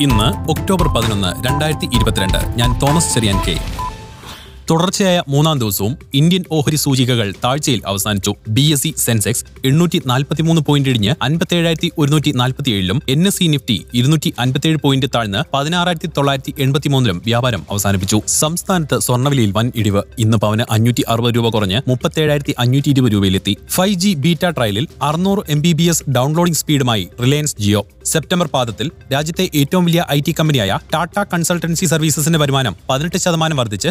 ഇന്ന് ഒക്ടോബർ പതിനൊന്ന് രണ്ടായിരത്തി ഇരുപത്തിരണ്ട്. ഞാൻ തോമസ് ചെറിയാൻ കെ. തുടർച്ചയായ മൂന്നാം ദിവസവും ഇന്ത്യൻ ഓഹരി സൂചികകൾ താഴ്ചയിൽ അവസാനിച്ചു. ബി എസ് സി സെൻസെക്സ് എണ്ണൂറ്റി നാൽപ്പത്തിമൂന്ന് പോയിന്റ് ഇടിഞ്ഞ് അൻപത്തേഴായിരത്തി ഒരുന്നൂറ്റി നാൽപ്പത്തിയേഴിലും എൻ എസ് സി നിഫ്റ്റി ഇരുന്നൂറ്റി അൻപത്തിയേഴ് പോയിന്റ് താഴ്ന്ന് പതിനാറായിരത്തി തൊള്ളായിരത്തി എൺപത്തിമൂന്നിലും വ്യാപാരം അവസാനിപ്പിച്ചു. സംസ്ഥാനത്ത് സ്വർണവിലയിൽ വൻ ഇടിവ്. ഇന്ന് പവന് അഞ്ഞൂറ്റി അറുപത് രൂപ കുറഞ്ഞ് മുപ്പത്തേഴായിരത്തി അഞ്ഞൂറ്റി ഇരുപത് രൂപയിലെത്തി. ഫൈവ് ജി ബീറ്റ ട്രയലിൽ അറുന്നൂറ് M B P S downloading സ്പീഡുമായി Reliance Jio September പാദത്തിൽ രാജ്യത്തെ ഏറ്റവും വലിയ ഐ ടി കമ്പനിയായ ടാറ്റ കൺസൾട്ടൻസി സർവീസസിന്റെ വരുമാനം പതിനെട്ട് ശതമാനം വർദ്ധിച്ച്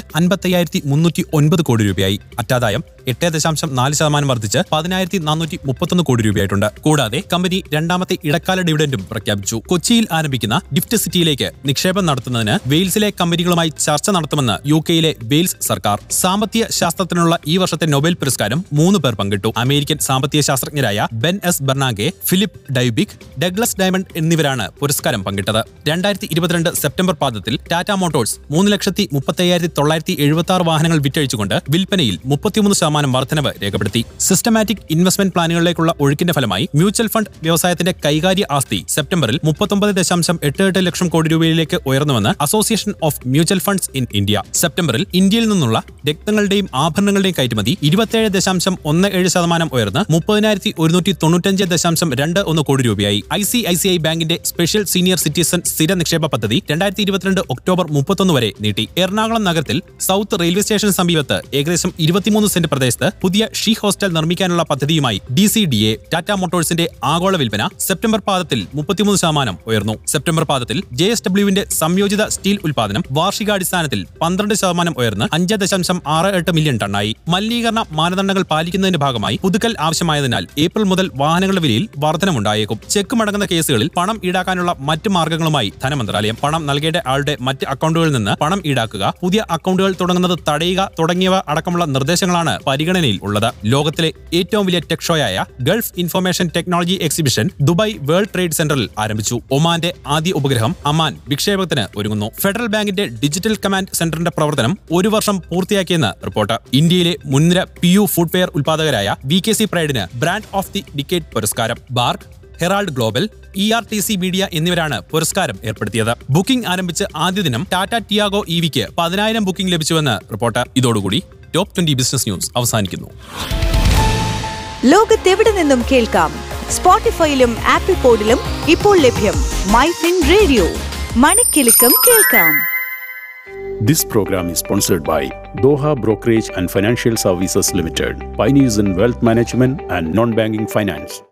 അൻപത്തയ്യായിരത്തി മുന്നൂറ്റി ഒൻപത് കോടി രൂപയായി. അറ്റാദായം എട്ട് ദശാംശം നാല് ശതമാനം വർദ്ധിച്ച് പതിനായിരത്തി നാനൂറ്റി മുപ്പത്തൊന്ന് കോടി രൂപയായിട്ടുണ്ട്. കൂടാതെ കമ്പനി രണ്ടാമത്തെ ഇടക്കാല ഡിവിഡൻഡും പ്രഖ്യാപിച്ചു. കൊച്ചിയിൽ ആരംഭിക്കുന്ന ഗിഫ്റ്റ് സിറ്റിയിലേക്ക് നിക്ഷേപം നടത്തുന്നതിന് വെയിൽസിലെ കമ്പനികളുമായി ചർച്ച നടത്തുമെന്ന് യു കെയിലെ വെയിൽസ് സർക്കാർ. സാമ്പത്തിക ശാസ്ത്രത്തിനുള്ള ഈ വർഷത്തെ നൊബേൽ പുരസ്കാരം മൂന്ന് പേർ പങ്കിട്ടു. അമേരിക്കൻ സാമ്പത്തിക ശാസ്ത്രജ്ഞരായ Ben S Bernanke Philip Dybvig Douglas Diamond എന്നിവരാണ് പുരസ്കാരം പങ്കിട്ടത്. രണ്ടായിരത്തി ഇരുപത്തിരണ്ട് സെപ്റ്റംബർ പാദത്തിൽ ടാറ്റ മോട്ടോഴ്സ് മൂന്ന് ലക്ഷത്തി മുപ്പത്തയ്യായിരത്തി തൊള്ളായിരത്തി എഴുപത്തി ആറ് വാഹനങ്ങൾ വിറ്റഴിച്ചുകൊണ്ട് വിൽപ്പനയിൽ മുപ്പത്തിമൂന്ന് ശതമാനം വർധനവ് രേഖപ്പെടുത്തി. സിസ്റ്റമാറ്റിക് ഇൻവെസ്റ്റ്മെന്റ് പ്ലാനുകളിലേക്കുള്ള ഒഴുക്കിന്റെ ഫലമായി മ്യൂച്വൽ ഫണ്ട് വ്യവസായത്തിന്റെ കൈകാര്യ ആസ്തി സെപ്റ്റംബറിൽ മുപ്പത്തൊമ്പത് ദശാംശം എട്ട് എട്ട് ലക്ഷം കോടി രൂപയിലേക്ക് ഉയർന്നുവെന്ന് Association of Mutual Funds in India സെപ്റ്റംബറിൽ ഇന്ത്യയിൽ നിന്നുള്ള രക്തങ്ങളുടെയും ആഭരണങ്ങളുടെയും കയറ്റുമതി ഇരുപത്തിയേഴ് ദശാംശം ഒന്ന് ഏഴ് ശതമാനം ഉയർന്ന് മുപ്പതിനായിരത്തി ഒരുന്നൂറ്റി തൊണ്ണൂറ്റഞ്ച് ദശാംശം രണ്ട് ഒന്ന് കോടി രൂപയായി. I C I C I ബാങ്കിന്റെ സ്പെഷ്യൽ സീനിയർ സിറ്റിസൺ സ്ഥിര നിക്ഷേപ പദ്ധതി രണ്ടായിരത്തി ഇരുപത്തിരണ്ട് ഒക്ടോബർ മുപ്പത്തൊന്ന് വരെ നീട്ടി. എറണാകുളം നഗരത്തിൽ സൗത്ത് റെയിൽവേ സ്റ്റേഷന് സമീപത്ത് ഏകദേശം ഇരുപത്തിമൂന്ന് സെന്റ് പ്രദേശത്ത് പുതിയ ഷീ ഹോസ്റ്റൽ നിർമ്മിക്കാനുള്ള പദ്ധതിയുമായി D C D A Tata മോട്ടോഴ്സിന്റെ ആഗോള വിൽപ്പന സെപ്റ്റംബർ പാദത്തിൽ മുപ്പത്തിമൂന്ന് ശതമാനം ഉയർന്നു. സെപ്റ്റംബർ പാദത്തിൽ ജെ എസ് ഡബ്ല്യുവിന്റെ സംയോജിത സ്റ്റീൽ ഉൽപാദനം വാർഷികാടിസ്ഥാനത്തിൽ പന്ത്രണ്ട് ശതമാനം ഉയർന്ന് അഞ്ച് ദശാംശം ആറ് എട്ട് മില്യൺ ടണ്ണായി. മലിനീകരണ മാനദണ്ഡങ്ങൾ പാലിക്കുന്നതിന്റെ ഭാഗമായി പുതുക്കൽ ആവശ്യമായതിനാൽ ഏപ്രിൽ മുതൽ വാഹനങ്ങളുടെ വിലയിൽ വർധനമുണ്ടായേക്കും. ചെക്ക് മടങ്ങുന്ന കേസുകളിൽ പണം ഈടാക്കാനുള്ള മറ്റ് മാർഗങ്ങളുമായി ധനമന്ത്രാലയം പണം നൽകേണ്ട ആളുടെ മറ്റ് അക്കൗണ്ടുകളിൽ നിന്ന് പണം ഈടാക്കുക പുതിയ അക്കൗണ്ടുകൾ തുടങ്ങുന്നത് തടയുക തുടങ്ങിയവ അടക്കമുള്ള നിർദ്ദേശങ്ങളാണ് പരിഗണനയിൽ ഉള്ളത്. ലോകത്തിലെ ഏറ്റവും വലിയ tech ഷോയായ Gulf Information Technology Exhibition Dubai World Trade സെന്ററിൽ ആരംഭിച്ചു. ഒമാന്റെ ആദ്യ ഉപഗ്രഹം അമാൻ വിക്ഷേപത്തിന് ഒരുങ്ങുന്നു. ഫെഡറൽ ബാങ്കിന്റെ ഡിജിറ്റൽ കമാൻഡ് സെന്ററിന്റെ പ്രവർത്തനം ഒരു വർഷം പൂർത്തിയാക്കിയെന്ന് റിപ്പോർട്ട്. ഇന്ത്യയിലെ മുൻനിര പി യു ഫുഡ്വെയർ ഉൽപാദകരായ വി കെ സി പ്രൈഡിന് ബ്രാൻഡ് ഓഫ് ദി ഡിക്കേറ്റ് പുരസ്കാരം. BARC Herald Global E R T C media എന്നിവരാണ് പുരസ്കാരം ഏർപ്പെടുത്തിയത്. ബുക്കിംഗ് ആരംഭിച്ച് ആദ്യ ദിനം ടാറ്റ ടിയാഗോ ഇ വിക്ക് പതിനായിരം ബുക്കിംഗ് ലഭിച്ചുവെന്ന് റിപ്പോർട്ട്. ഇതോടുകൂടി ടോപ്പ് ട്വന്റി ബിസിനസ് ന്യൂസ് അവസാനിക്കുന്നു ലോകത്തെവിടെ നിന്നും കേൾക്കാം സ്പോട്ടിഫൈയിലും ആപ്പിൾ പോഡിലും ഇപ്പോൾ ലഭ്യം മൈ ഫിൻ റേഡിയോ മണിക്കെലക്കം കേൾക്കാം This program is sponsored by Doha Brokerage and Financial Services Limited, pioneers in wealth management and non-banking finance.